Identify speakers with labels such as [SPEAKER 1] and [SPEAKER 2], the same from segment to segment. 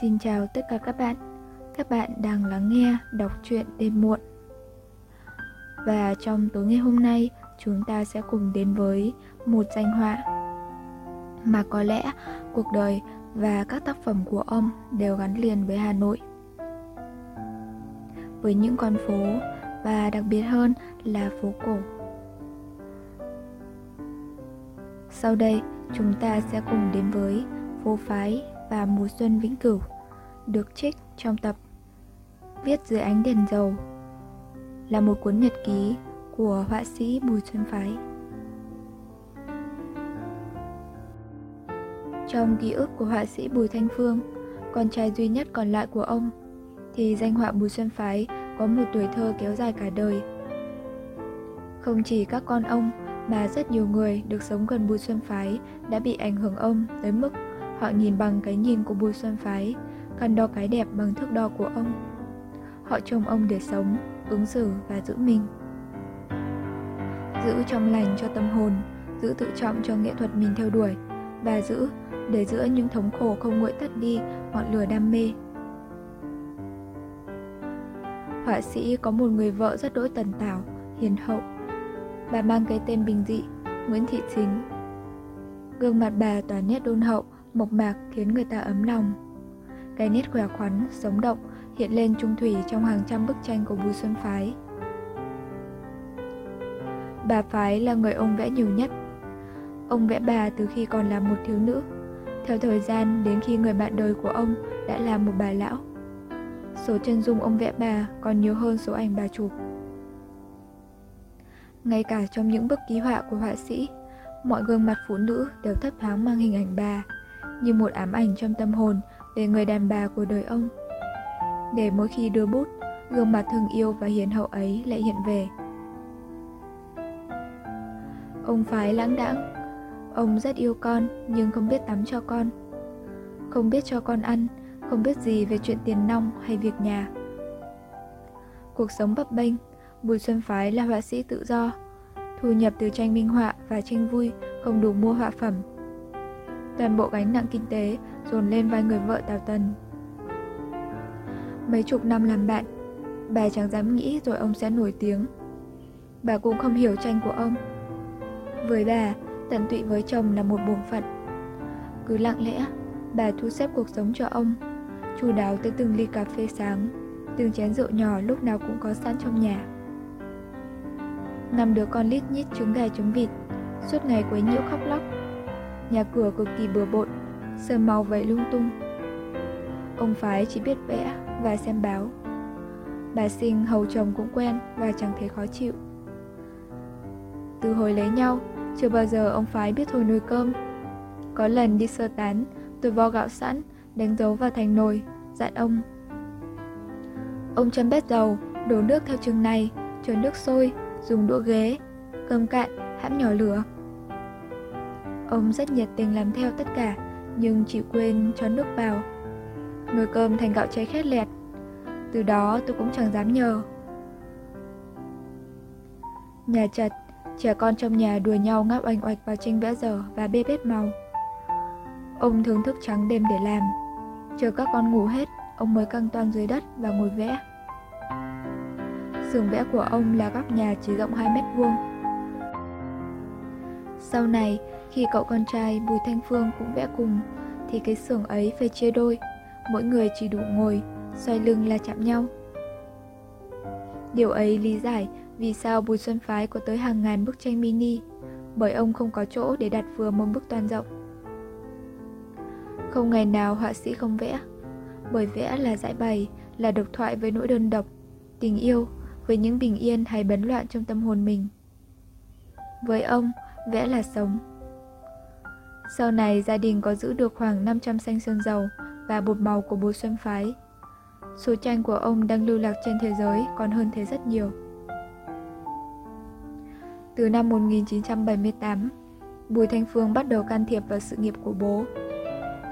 [SPEAKER 1] Xin chào tất cả các bạn. Các bạn đang lắng nghe đọc truyện đêm muộn. Và trong tối ngày hôm nay, chúng ta sẽ cùng đến với một danh họa mà có lẽ cuộc đời và các tác phẩm của ông đều gắn liền với Hà Nội. Với những con phố và đặc biệt hơn là phố cổ. Sau đây, chúng ta sẽ cùng đến với phố phái và mùa xuân vĩnh cửu được trích trong tập Viết dưới ánh đèn dầu là một cuốn nhật ký của họa sĩ Bùi Xuân Phái. Trong ký ức của họa sĩ Bùi Thanh Phương, con trai duy nhất còn lại của ông, thì danh họa Bùi Xuân Phái có một tuổi thơ kéo dài cả đời. Không chỉ các con ông mà rất nhiều người được sống gần Bùi Xuân Phái đã bị ảnh hưởng ông tới mức họ nhìn bằng cái nhìn của Bùi Xuân Phái, cân đo cái đẹp bằng thước đo của ông. Họ trông ông để sống, ứng xử và giữ mình. Giữ trong lành cho tâm hồn, giữ tự trọng cho nghệ thuật mình theo đuổi và giữ để giữa những thống khổ không nguội tắt đi ngọn lửa đam mê. Họa sĩ có một người vợ rất đỗi tần tảo, hiền hậu. Bà mang cái tên bình dị, Nguyễn Thị Chính. Gương mặt bà toàn nét đôn hậu, mộc mạc khiến người ta ấm lòng. Cái nét khỏe khoắn, sống động hiện lên trung thủy trong hàng trăm bức tranh của Bùi Xuân Phái. Bà Phái là người ông vẽ nhiều nhất. Ông vẽ bà từ khi còn là một thiếu nữ, theo thời gian đến khi người bạn đời của ông đã là một bà lão. Số chân dung ông vẽ bà còn nhiều hơn số ảnh bà chụp. Ngay cả trong những bức ký họa của họa sĩ, mọi gương mặt phụ nữ đều thấp thoáng mang hình ảnh bà, như một ám ảnh trong tâm hồn về người đàn bà của đời ông. Để mỗi khi đưa bút, gương mặt thương yêu và hiền hậu ấy lại hiện về. Ông phái lãng đãng, ông rất yêu con nhưng không biết tắm cho con. Không biết cho con ăn, không biết gì về chuyện tiền nong hay việc nhà. Cuộc sống bấp bênh, Bùi Xuân Phái là họa sĩ tự do, thu nhập từ tranh minh họa và tranh vui không đủ mua họa phẩm. Toàn bộ gánh nặng kinh tế dồn lên vai người vợ Tào Tần. Mấy chục năm làm bạn, bà chẳng dám nghĩ rồi ông sẽ nổi tiếng. Bà cũng không hiểu tranh của ông. Với bà, tận tụy với chồng là một bổn phận. Cứ lặng lẽ, bà thu xếp cuộc sống cho ông, chu đáo tới từng ly cà phê sáng, từng chén rượu nhỏ lúc nào cũng có sẵn trong nhà. Năm đứa con lít nhít trứng gà trứng vịt, suốt ngày quấy nhiễu khóc lóc. Nhà cửa cực kỳ bừa bộn, sơn màu vẩy lung tung. Ông phái chỉ biết vẽ và xem báo. Bà sinh hầu chồng cũng quen và chẳng thấy khó chịu. Từ hồi lấy nhau, chưa bao giờ ông phái biết thôi nồi cơm. Có lần đi sơ tán, tôi vo gạo sẵn, đánh dấu vào thành nồi, dặn ông. Ông châm bếp dầu, đổ nước theo chừng này, cho nước sôi, dùng đũa ghế, cơm cạn, hãm nhỏ lửa. Ông rất nhiệt tình làm theo tất cả, nhưng chỉ quên cho nước vào. Nồi cơm thành gạo cháy khét lẹt. Từ đó tôi cũng chẳng dám nhờ. Nhà chật, trẻ con trong nhà đùa nhau ngáp oanh oạch vào tranh vẽ dở và bê bết màu. Ông thường thức trắng đêm để làm. Chờ các con ngủ hết, ông mới căng toan dưới đất và ngồi vẽ. Sưởng vẽ của ông là góc nhà chỉ rộng 2 mét vuông. Sau này, khi cậu con trai Bùi Thanh Phương cũng vẽ cùng, thì cái xưởng ấy phải chia đôi, mỗi người chỉ đủ ngồi, xoay lưng là chạm nhau. Điều ấy lý giải vì sao Bùi Xuân Phái có tới hàng ngàn bức tranh mini, bởi ông không có chỗ để đặt vừa một bức toàn rộng. Không ngày nào họa sĩ không vẽ, bởi vẽ là giải bày, là độc thoại với nỗi đơn độc, tình yêu, với những bình yên hay bấn loạn trong tâm hồn mình. Với ông, vẽ là sống. Sau này gia đình có giữ được khoảng 500 xanh sơn dầu và bột màu của bố Xuân Phái. Số tranh của ông đang lưu lạc trên thế giới còn hơn thế rất nhiều. Từ năm 1978, Bùi Thanh Phương bắt đầu can thiệp vào sự nghiệp của bố.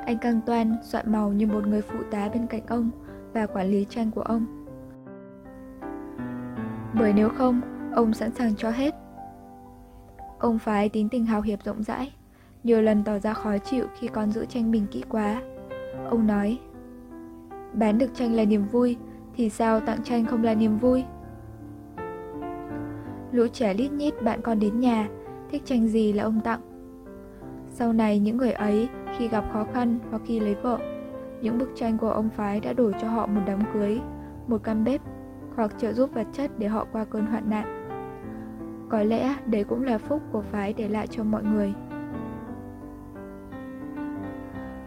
[SPEAKER 1] Anh căng toan soạn màu như một người phụ tá bên cạnh ông và quản lý tranh của ông. Bởi nếu không, ông sẵn sàng cho hết. Ông phái tính tình hào hiệp rộng rãi, nhiều lần tỏ ra khó chịu khi con giữ tranh mình kỹ quá. Ông nói, Bán được tranh là niềm vui, thì sao tặng tranh không là niềm vui? Lũ trẻ lít nhít bạn con đến nhà, thích tranh gì là ông tặng. Sau này những người ấy khi gặp khó khăn hoặc khi lấy vợ, những bức tranh của ông phái đã đổi cho họ một đám cưới, một căn bếp hoặc trợ giúp vật chất để họ qua cơn hoạn nạn. Có lẽ đấy cũng là phúc của phái để lại cho mọi người.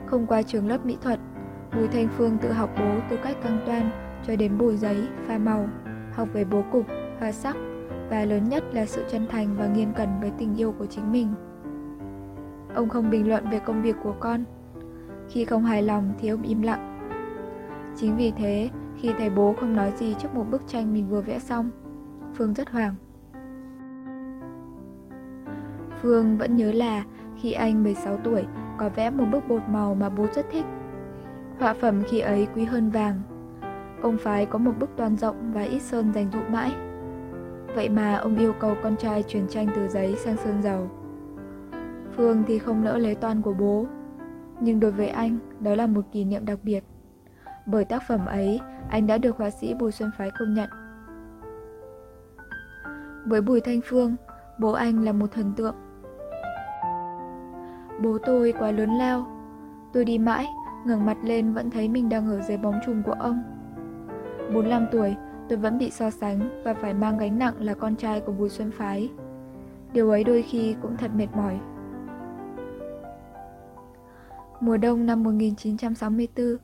[SPEAKER 1] Không qua trường lớp mỹ thuật, Bùi Thanh Phương tự học bố từ cách căng toan cho đến bùi giấy, pha màu, học về bố cục, hoa sắc và lớn nhất là sự chân thành và nghiên cẩn với tình yêu của chính mình. Ông không bình luận về công việc của con. Khi không hài lòng thì ông im lặng. Chính vì thế, khi thầy bố không nói gì trước một bức tranh mình vừa vẽ xong, Phương rất hoảng. Phương vẫn nhớ là khi anh 16 tuổi có vẽ một bức bột màu mà bố rất thích. Họa phẩm khi ấy quý hơn vàng. Ông phái có một bức toàn rộng và ít sơn dành dụ mãi. Vậy mà ông yêu cầu con trai chuyển tranh từ giấy sang sơn dầu. Phương thì không nỡ lấy toàn của bố, nhưng đối với anh, đó là một kỷ niệm đặc biệt. Bởi tác phẩm ấy, anh đã được họa sĩ Bùi Xuân Phái công nhận. Với Bùi Thanh Phương, bố anh là một thần tượng. Bố tôi quá lớn lao. Tôi đi mãi, ngẩng mặt lên vẫn thấy mình đang ở dưới bóng chùm của ông. 45 tuổi, tôi vẫn bị so sánh và phải mang gánh nặng là con trai của Bùi Xuân Phái. Điều ấy đôi khi cũng thật mệt mỏi. Mùa đông năm 1964,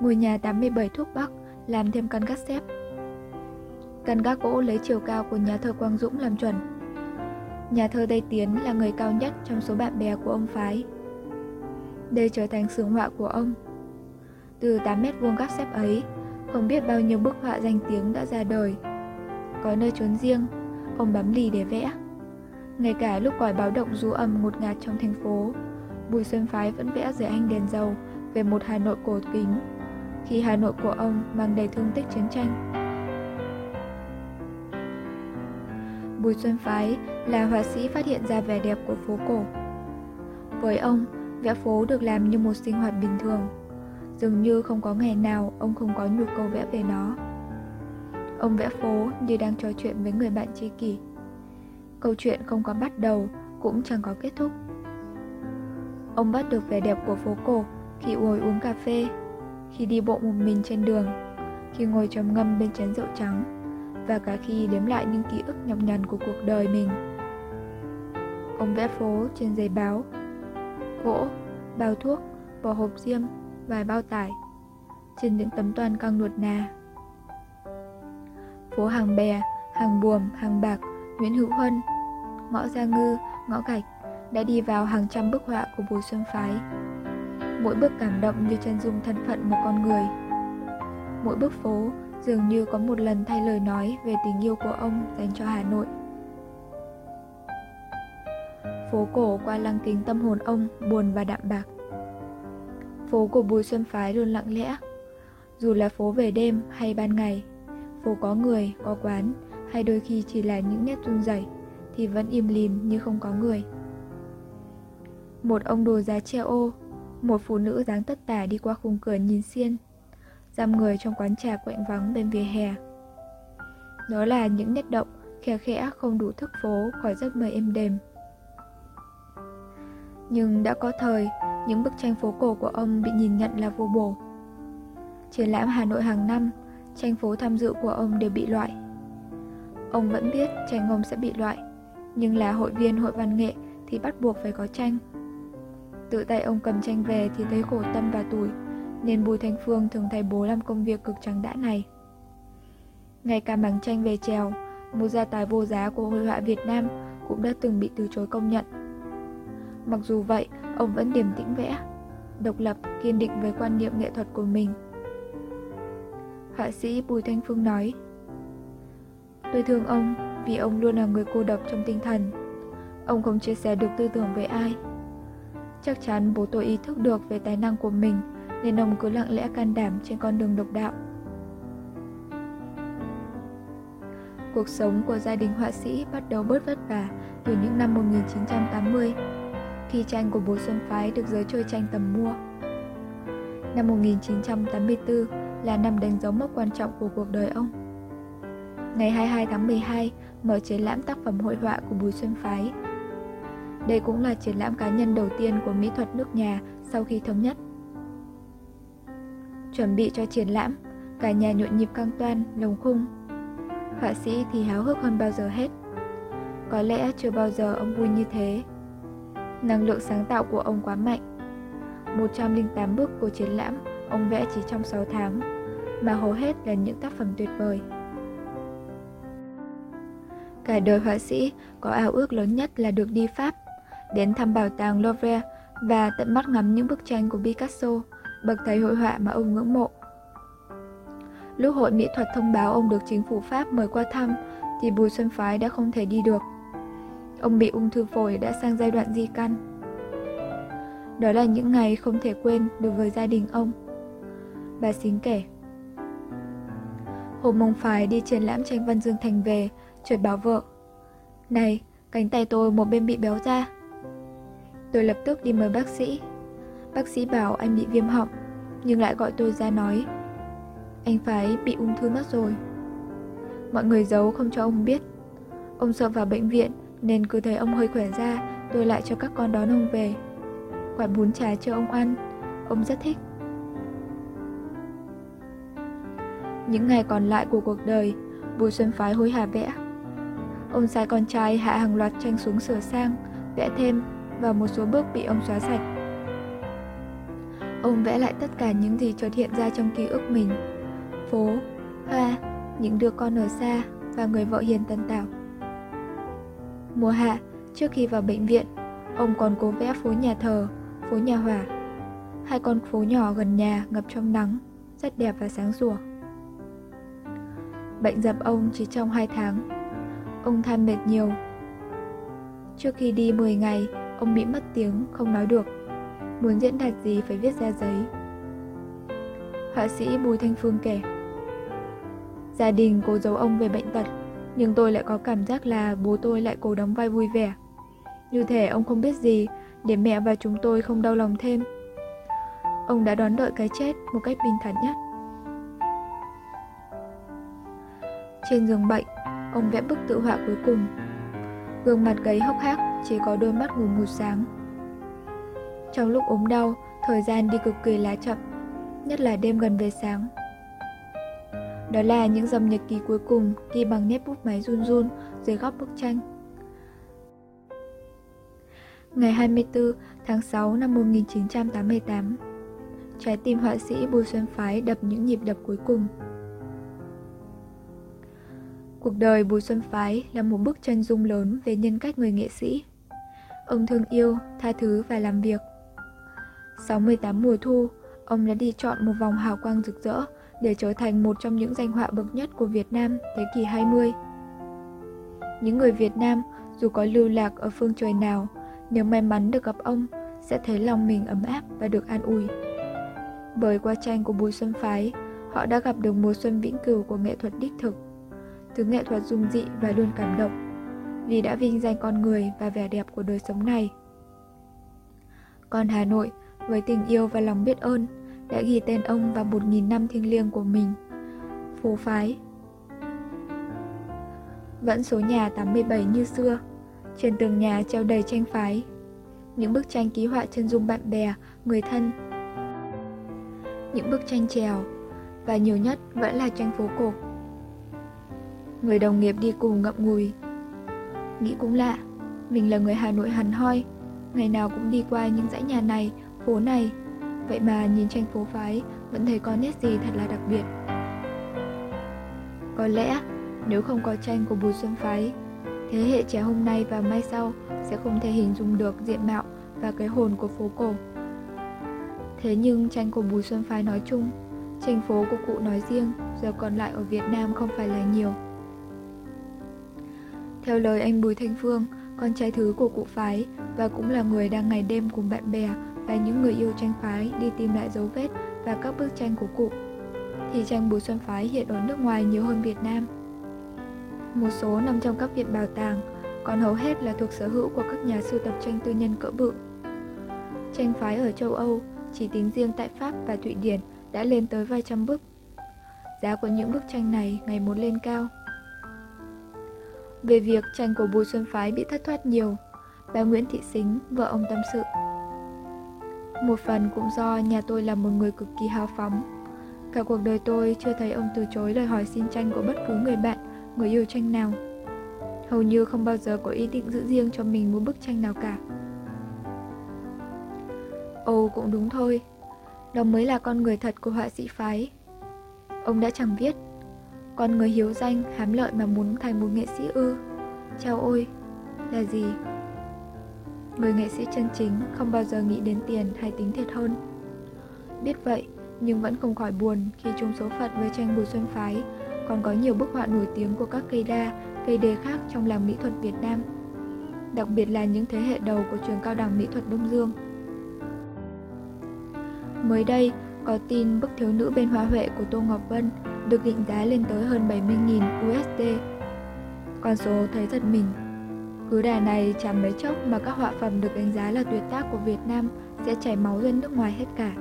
[SPEAKER 1] ngôi nhà 87 thuốc Bắc làm thêm căn gác xếp. Căn gác gỗ lấy chiều cao của nhà thơ Quang Dũng làm chuẩn. Nhà thơ Tây Tiến là người cao nhất trong số bạn bè của ông Phái. Đây trở thành sướng họa của ông. Từ 8 mét vuông góc xếp ấy, không biết bao nhiêu bức họa danh tiếng đã ra đời. Có nơi trốn riêng, ông bám lì để vẽ. Ngay cả lúc còi báo động rú ầm ngột ngạt trong thành phố, Bùi Xuân Phái vẫn vẽ dưới ánh đèn dầu về một Hà Nội cổ kính, khi Hà Nội của ông mang đầy thương tích chiến tranh. Bùi Xuân Phái là họa sĩ phát hiện ra vẻ đẹp của phố cổ. Với ông, vẽ phố được làm như một sinh hoạt bình thường. Dường như không có ngày nào ông không có nhu cầu vẽ về nó. Ông vẽ phố như đang trò chuyện với người bạn tri kỷ. Câu chuyện không có bắt đầu, cũng chẳng có kết thúc. Ông bắt được vẻ đẹp của phố cổ khi ngồi uống cà phê, khi đi bộ một mình trên đường, khi ngồi trầm ngâm bên chén rượu trắng và cả khi đếm lại những ký ức nhọc nhằn của cuộc đời mình. Ông vẽ phố trên giấy báo, gỗ, bao thuốc, vỏ hộp diêm, vài bao tải, trên những tấm toàn căng nuột nà. Phố hàng bè, hàng buồm, hàng bạc, Nguyễn Hữu Huân, ngõ Gia Ngư, ngõ Gạch đã đi vào hàng trăm bức họa của Bùi Xuân Phái. Mỗi bức cảm động như chân dung thân phận một con người. Mỗi bức phố dường như có một lần thay lời nói về tình yêu của ông dành cho Hà Nội. Phố cổ qua lăng kính tâm hồn ông buồn và đạm bạc. Phố của Bùi Xuân Phái luôn lặng lẽ, dù là phố về đêm hay ban ngày, phố có người, có quán hay đôi khi chỉ là những nét run rẩy thì vẫn im lìm như không có người. Một ông đồ giá treo ô, một phụ nữ dáng tất tả đi qua khung cửa nhìn xiên, giam người trong quán trà quạnh vắng bên vỉa hè. Đó là những nét động, khe khẽ không đủ thức phố khỏi giấc mơ êm đềm. Nhưng đã có thời, những bức tranh phố cổ của ông bị nhìn nhận là vô bổ. Triển lãm Hà Nội hàng năm, tranh phố tham dự của ông đều bị loại. Ông vẫn biết tranh ông sẽ bị loại, nhưng là hội viên hội văn nghệ thì bắt buộc phải có tranh. Tự tay ông cầm tranh về thì thấy khổ tâm và tủi, nên Bùi Thanh Phương thường thay bố làm công việc cực trắng đã này. Ngay cả mảng tranh về trèo, một gia tài vô giá của hội họa Việt Nam cũng đã từng bị từ chối công nhận. Mặc dù vậy, ông vẫn điềm tĩnh vẽ, độc lập, kiên định với quan niệm nghệ thuật của mình. Họa sĩ Bùi Thanh Phương nói, Tôi thương ông vì ông luôn là người cô độc trong tinh thần. Ông không chia sẻ được tư tưởng với ai. Chắc chắn bố tôi ý thức được về tài năng của mình nên ông cứ lặng lẽ can đảm trên con đường độc đạo. Cuộc sống của gia đình họa sĩ bắt đầu bớt vất vả từ những năm 1980 khi tranh của bố Xuân Phái được giới chơi tranh tầm mua. Năm 1984, là năm đánh dấu mốc quan trọng của cuộc đời ông. Ngày 22 tháng 12, mở triển lãm tác phẩm hội họa của Bùi Xuân Phái. Đây cũng là triển lãm cá nhân đầu tiên của mỹ thuật nước nhà sau khi thống nhất. Chuẩn bị cho triển lãm, cả nhà nhộn nhịp căng toan, lồng khung. Họa sĩ thì háo hức hơn bao giờ hết. Có lẽ chưa bao giờ ông vui như thế. Năng lượng sáng tạo của ông quá mạnh. 108 bức của triển lãm ông vẽ chỉ trong 6 tháng, mà hầu hết là những tác phẩm tuyệt vời. Cả đời họa sĩ có ao ước lớn nhất là được đi Pháp, đến thăm bảo tàng Louvre và tận mắt ngắm những bức tranh của Picasso, bậc thầy hội họa mà ông ngưỡng mộ. Lúc hội mỹ thuật thông báo ông được chính phủ Pháp mời qua thăm, thì Bùi Xuân Phái đã không thể đi được. Ông bị ung thư phổi đã sang giai đoạn di căn. Đó là những ngày không thể quên đối với gia đình ông. Bà Xính kể. Hôm mông Phái đi triển lãm tranh Văn Dương Thành về, chợt báo vợ. Này, cánh tay tôi một bên bị béo ra. Tôi lập tức đi mời bác sĩ. Bác sĩ bảo anh bị viêm họng, nhưng lại gọi tôi ra nói. Anh phải bị ung thư mất rồi. Mọi người giấu không cho ông biết. Ông sợ vào bệnh viện nên cứ thấy ông hơi khỏe ra, tôi lại cho các con đón ông về. Quạt bún chả cho ông ăn, ông rất thích. Những ngày còn lại của cuộc đời, Bùi Xuân Phái hối hả vẽ. Ông sai con trai hạ hàng loạt tranh xuống sửa sang, vẽ thêm và một số bước bị ông xóa sạch. Ông vẽ lại tất cả những gì chợt hiện ra trong ký ức mình. Phố, hoa, những đứa con ở xa và người vợ hiền tân tảo. Mùa hạ, trước khi vào bệnh viện, ông còn cố vẽ phố nhà thờ, phố nhà hỏa. Hai con phố nhỏ gần nhà ngập trong nắng, rất đẹp và sáng sủa. Bệnh dập ông chỉ trong 2 tháng. Ông than mệt nhiều. Trước khi đi 10 ngày, ông bị mất tiếng, không nói được. Muốn diễn đạt gì phải viết ra giấy. Họa sĩ Bùi Thanh Phương kể. Gia đình cố giấu ông về bệnh tật, nhưng tôi lại có cảm giác là bố tôi lại cố đóng vai vui vẻ. Như thể ông không biết gì, để mẹ và chúng tôi không đau lòng thêm. Ông đã đón đợi cái chết một cách bình thản nhất. Trên giường bệnh, ông vẽ bức tự họa cuối cùng. Gương mặt gầy hốc hác, chỉ có đôi mắt ngủ ngủ sáng. Trong lúc ốm đau, thời gian đi cực kỳ lá chậm, nhất là đêm gần về sáng. Đó là những dòng nhật ký cuối cùng ghi bằng nét bút máy run run dưới góc bức tranh. Ngày 24 tháng 6 năm 1988, trái tim họa sĩ Bùi Xuân Phái đập những nhịp đập cuối cùng. Cuộc đời Bùi Xuân Phái là một bức chân dung lớn về nhân cách người nghệ sĩ. Ông thương yêu, tha thứ và làm việc. 68 mùa thu, ông đã đi chọn một vòng hào quang rực rỡ để trở thành một trong những danh họa bậc nhất của Việt Nam thế kỷ 20. Những người Việt Nam, dù có lưu lạc ở phương trời nào, nếu may mắn được gặp ông, sẽ thấy lòng mình ấm áp và được an ủi. Bởi qua tranh của Bùi Xuân Phái, họ đã gặp được mùa xuân vĩnh cửu của nghệ thuật đích thực thứ nghệ thuật dung dị và luôn cảm động, vì đã vinh danh con người và vẻ đẹp của đời sống này. Còn Hà Nội, với tình yêu và lòng biết ơn, đã ghi tên ông vào một nghìn năm thiêng liêng của mình. Phố phái Vẫn số nhà 87 như xưa, trên tường nhà treo đầy tranh phái. Những bức tranh ký họa chân dung bạn bè, người thân. Những bức tranh trèo, và nhiều nhất vẫn là tranh phố cổ Người đồng nghiệp đi cùng ngậm ngùi Nghĩ cũng lạ Mình là người Hà Nội hẳn hoi Ngày nào cũng đi qua những dãy nhà này Phố này. Vậy mà nhìn tranh phố phái Vẫn thấy có nét gì thật là đặc biệt. Có lẽ Nếu không có tranh của Bùi Xuân Phái Thế hệ trẻ hôm nay và mai sau Sẽ không thể hình dung được diện mạo Và cái hồn của phố cổ. Thế nhưng tranh của Bùi Xuân Phái nói chung Tranh phố của cụ nói riêng Giờ còn lại ở Việt Nam không phải là nhiều. Theo lời anh Bùi Thanh Phương, con trai thứ của cụ phái và cũng là người đang ngày đêm cùng bạn bè và những người yêu tranh phái đi tìm lại dấu vết và các bức tranh của cụ, thì tranh Bùi Xuân Phái hiện ở nước ngoài nhiều hơn Việt Nam. Một số nằm trong các viện bảo tàng, còn hầu hết là thuộc sở hữu của các nhà sưu tập tranh tư nhân cỡ bự. Tranh phái ở châu Âu, chỉ tính riêng tại Pháp và Thụy Điển đã lên tới vài trăm bức. giá của những bức tranh này ngày một lên cao. Về việc tranh của Bùi Xuân Phái bị thất thoát nhiều, bà Nguyễn Thị Xính, vợ ông tâm sự. Một phần cũng do nhà tôi là một người cực kỳ hào phóng. Cả cuộc đời tôi chưa thấy ông từ chối lời hỏi xin tranh của bất cứ người bạn, người yêu tranh nào. Hầu như không bao giờ có ý định giữ riêng cho mình một bức tranh nào cả. Ồ cũng đúng thôi, đó mới là con người thật của họa sĩ phái. Ông đã chẳng viết, con người hiếu danh, hám lợi mà muốn thành một nghệ sĩ ư. Chao ôi, là gì? Người nghệ sĩ chân chính không bao giờ nghĩ đến tiền hay tính thiệt hơn. Biết vậy, nhưng vẫn không khỏi buồn khi chung số phận với tranh Bùi Xuân Phái, còn có nhiều bức họa nổi tiếng của các cây đa, cây đề khác trong làng mỹ thuật Việt Nam. Đặc biệt là những thế hệ đầu của trường cao đẳng mỹ thuật Đông Dương. Mới đây, có tin bức thiếu nữ bên Hoa Huệ của Tô Ngọc Vân được định giá lên tới hơn 70.000 USD. Con số thấy giật mình. Cứ đà này chẳng mấy chốc mà các họa phẩm được đánh giá là tuyệt tác của Việt Nam sẽ chảy máu dân nước ngoài hết cả.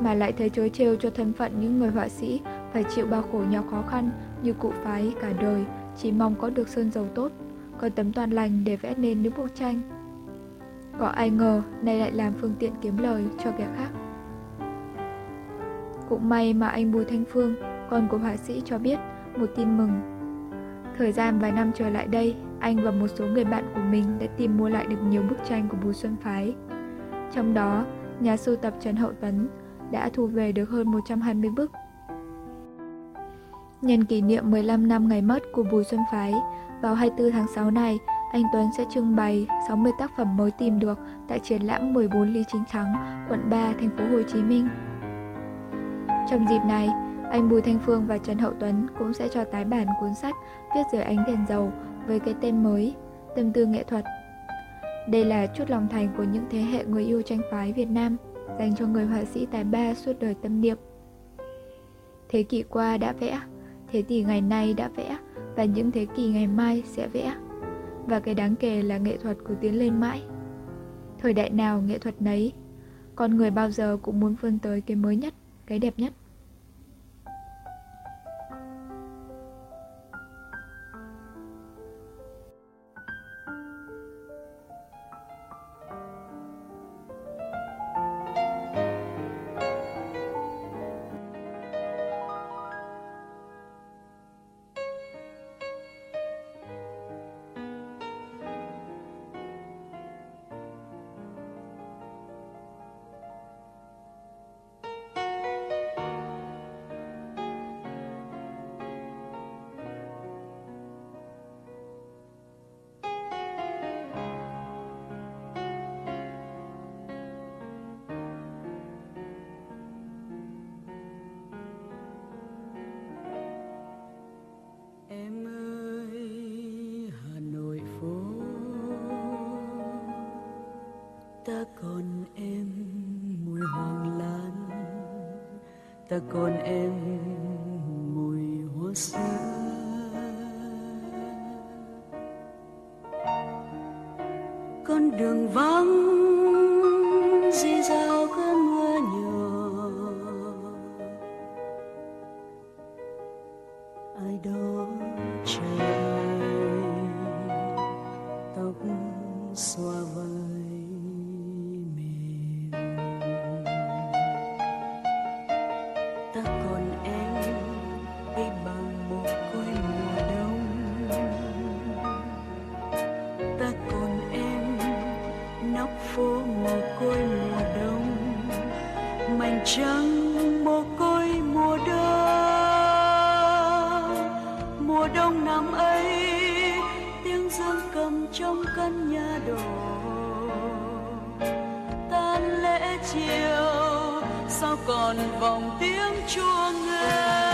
[SPEAKER 1] Mà lại thấy chối trêu cho thân phận những người họa sĩ phải chịu bao khổ nhau khó khăn như cụ phái cả đời chỉ mong có được sơn dầu tốt, có tấm toàn lành để vẽ nên những bức tranh. Có ai ngờ nay lại làm phương tiện kiếm lời cho kẻ khác. Cũng may mà anh Bùi Thanh Phương, con của họa sĩ cho biết một tin mừng. Thời gian vài năm trở lại đây, anh và một số người bạn của mình đã tìm mua lại được nhiều bức tranh của Bùi Xuân Phái. Trong đó, nhà sưu tập Trần Hậu Tấn đã thu về được hơn 120 bức. Nhân kỷ niệm 15 năm ngày mất của Bùi Xuân Phái, vào 24 tháng 6 này, anh Tuấn sẽ trưng bày 60 tác phẩm mới tìm được tại triển lãm 14 Lý Chính Thắng, quận 3, thành phố Hồ Chí Minh. Trong dịp này, anh Bùi Thanh Phương và Trần Hậu Tuấn cũng sẽ cho tái bản cuốn sách Viết dưới ánh đèn dầu với cái tên mới, Tâm tư nghệ thuật. Đây là chút lòng thành của những thế hệ người yêu tranh phái Việt Nam dành cho người họa sĩ tài ba suốt đời tâm niệm. Thế kỷ qua đã vẽ, thế kỷ ngày nay đã vẽ và những thế kỷ ngày mai sẽ vẽ. Và cái đáng kể là nghệ thuật cứ tiến lên mãi. Thời đại nào nghệ thuật nấy, con người bao giờ cũng muốn vươn tới cái mới nhất, cái đẹp nhất.
[SPEAKER 2] Ta còn em mùi hoa xưa. Con đường vắng dì dào trong căn nhà đổ. Tan lễ chiều sao còn vòng tiếng chuông nghe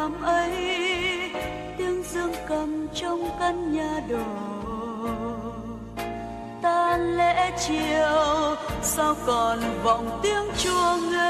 [SPEAKER 2] năm ấy, tiếng dương cầm trong căn nhà đỏ tan lễ chiều, sao còn vọng tiếng chuông nghe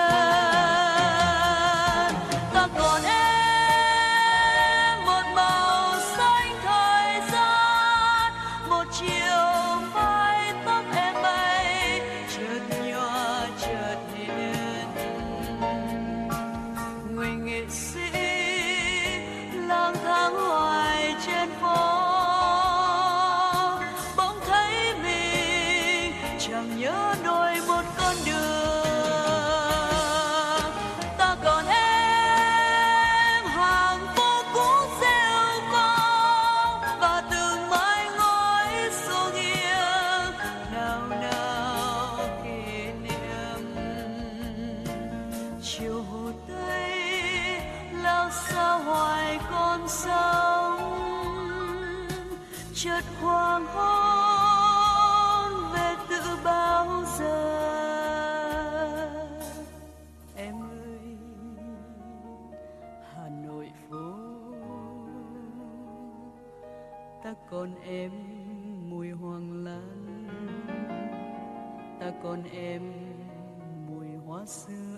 [SPEAKER 2] xưa.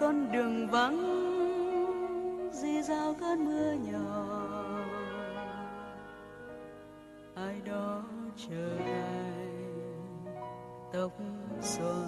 [SPEAKER 2] Con đường vắng di dao cơn mưa nhỏ. Ai đó chờ ai tóc xuân.